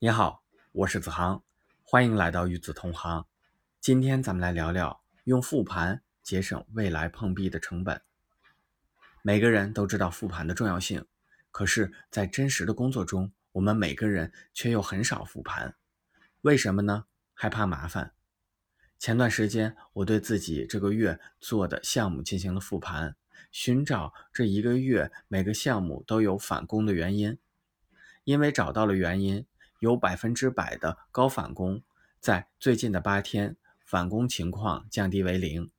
你好，我是子航，欢迎来到与子同行。今天咱们来聊聊用复盘节省未来碰壁的成本。每个人都知道复盘的重要性，可是，在真实的工作中，我们每个人却又很少复盘。为什么呢？害怕麻烦。前段时间，我对自己这个月做的项目进行了复盘，寻找这一个月每个项目都有返工的原因。因为找到了原因，有百分之百的高返工，在最近的八天，返工情况降低为零。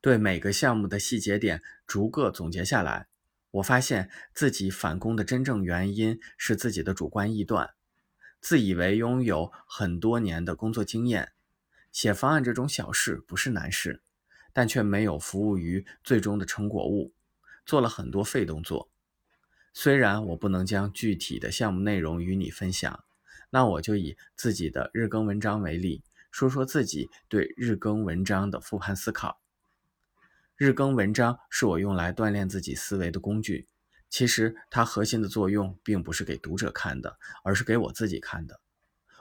对每个项目的细节点逐个总结下来，我发现自己返工的真正原因是自己的主观臆断，自以为拥有很多年的工作经验，写方案这种小事不是难事，但却没有服务于最终的成果物，做了很多废动作。虽然我不能将具体的项目内容与你分享，那我就以自己的日更文章为例，说说自己对日更文章的复盘思考。日更文章是我用来锻炼自己思维的工具，其实它核心的作用并不是给读者看的，而是给我自己看的。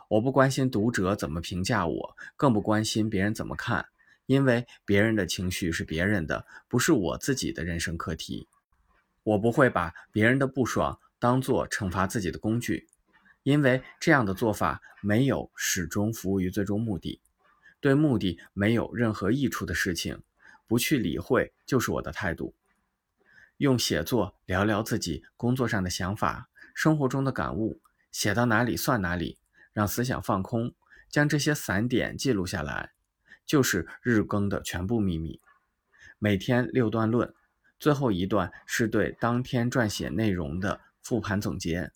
我不关心读者怎么评价我，更不关心别人怎么看，因为别人的情绪是别人的，不是我自己的人生课题。我不会把别人的不爽当做惩罚自己的工具，因为这样的做法没有始终服务于最终目的，对目的没有任何益处的事情，不去理会就是我的态度。用写作聊聊自己工作上的想法、生活中的感悟，写到哪里算哪里，让思想放空，将这些散点记录下来，就是日更的全部秘密。每天六段论。最后一段是对当天撰写内容的复盘总结。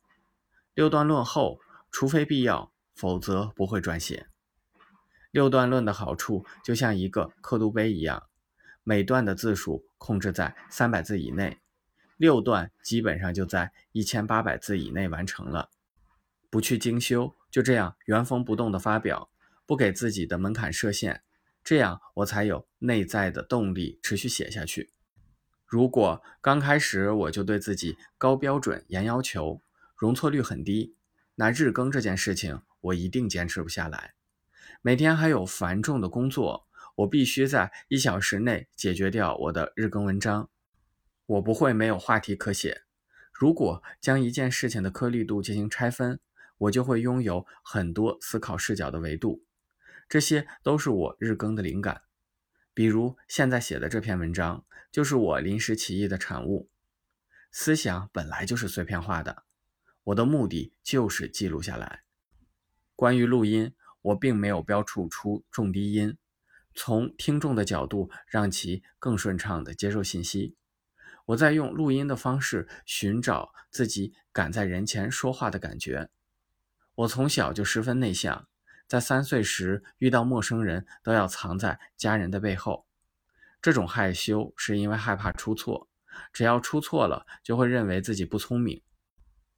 六段论后，除非必要，否则不会撰写。六段论的好处就像一个刻度杯一样，每段的字数控制在三百字以内，六段基本上就在一千八百字以内完成了。不去精修，就这样原封不动的发表，不给自己的门槛设限，这样我才有内在的动力持续写下去。如果刚开始我就对自己高标准、严要求，容错率很低，那日更这件事情我一定坚持不下来。每天还有繁重的工作，我必须在一小时内解决掉我的日更文章。我不会没有话题可写。如果将一件事情的颗粒度进行拆分，我就会拥有很多思考视角的维度。这些都是我日更的灵感。比如现在写的这篇文章，就是我临时起意的产物。思想本来就是碎片化的，我的目的就是记录下来。关于录音，我并没有标注出重低音，从听众的角度让其更顺畅地接受信息。我在用录音的方式寻找自己敢在人前说话的感觉。我从小就十分内向。在三岁时遇到陌生人都要藏在家人的背后，这种害羞是因为害怕出错，只要出错了就会认为自己不聪明。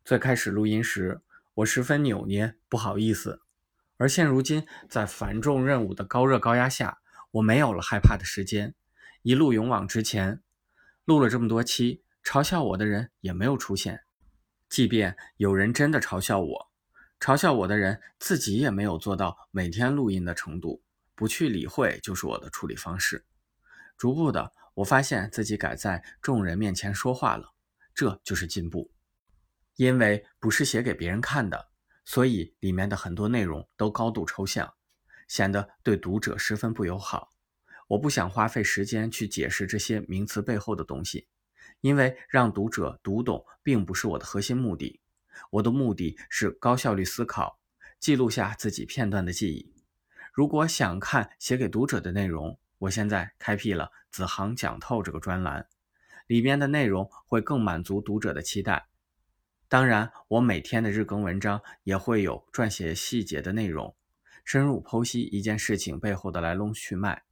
最开始录音时，我十分扭捏，不好意思。而现如今，在繁重任务的高热高压下，我没有了害怕的时间，一路勇往直前。录了这么多期，嘲笑我的人也没有出现，即便有人真的嘲笑我。嘲笑我的人自己也没有做到每天录音的程度，不去理会就是我的处理方式。逐步的，我发现自己改在众人面前说话了，这就是进步。因为不是写给别人看的，所以里面的很多内容都高度抽象，显得对读者十分不友好。我不想花费时间去解释这些名词背后的东西，因为让读者读懂并不是我的核心目的。我的目的是高效率思考，记录下自己片段的记忆。如果想看写给读者的内容，我现在开辟了“子航讲透”这个专栏，里面的内容会更满足读者的期待。当然，我每天的日更文章也会有撰写细节的内容，深入剖析一件事情背后的来龙去脉。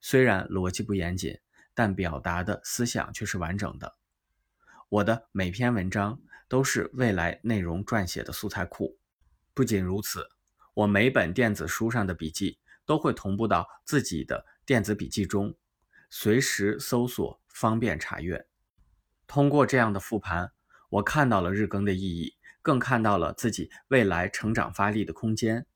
虽然逻辑不严谨，但表达的思想却是完整的。我的每篇文章。都是未来内容撰写的素材库。不仅如此，我每本电子书上的笔记都会同步到自己的电子笔记中，随时搜索，方便查阅。通过这样的复盘，我看到了日更的意义，更看到了自己未来成长发力的空间。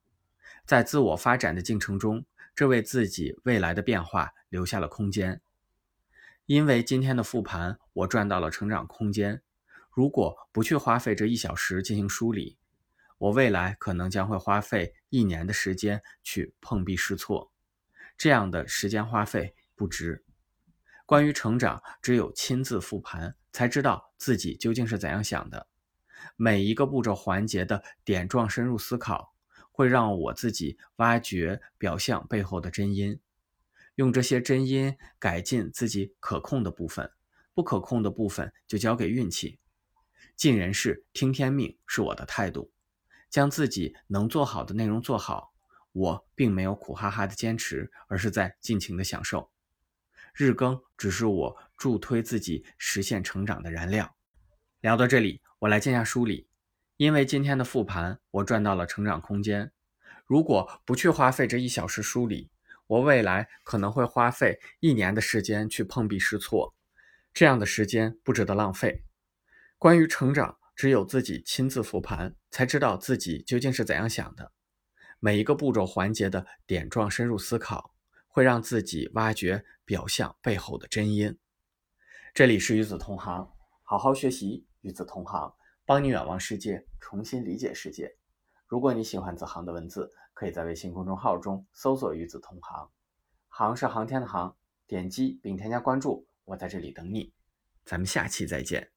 在自我发展的进程中，这为自己未来的变化留下了空间。因为今天的复盘，我赚到了成长空间。如果不去花费这一小时进行梳理，我未来可能将会花费一年的时间去碰壁试错，这样的时间花费不值。关于成长，只有亲自复盘，才知道自己究竟是怎样想的。每一个步骤环节的点状深入思考，会让我自己挖掘表象背后的真因，用这些真因改进自己可控的部分，不可控的部分就交给运气。尽人事，听天命是我的态度。将自己能做好的内容做好，我并没有苦哈哈的坚持，而是在尽情的享受。日更只是我助推自己实现成长的燃料。聊到这里，我来进下梳理。因为今天的复盘，我赚到了成长空间。如果不去花费这一小时梳理，我未来可能会花费一年的时间去碰壁试错，这样的时间不值得浪费。关于成长。只有自己亲自复盘，才知道自己究竟是怎样想的。每一个步骤环节的点状深入思考，会让自己挖掘表象背后的真因。这里是与子同行，好好学习，与子同行，帮你远望世界，重新理解世界。如果你喜欢子航的文字，可以在微信公众号中搜索“与子同行”，航是航天的航，点击并添加关注，我在这里等你。咱们下期再见。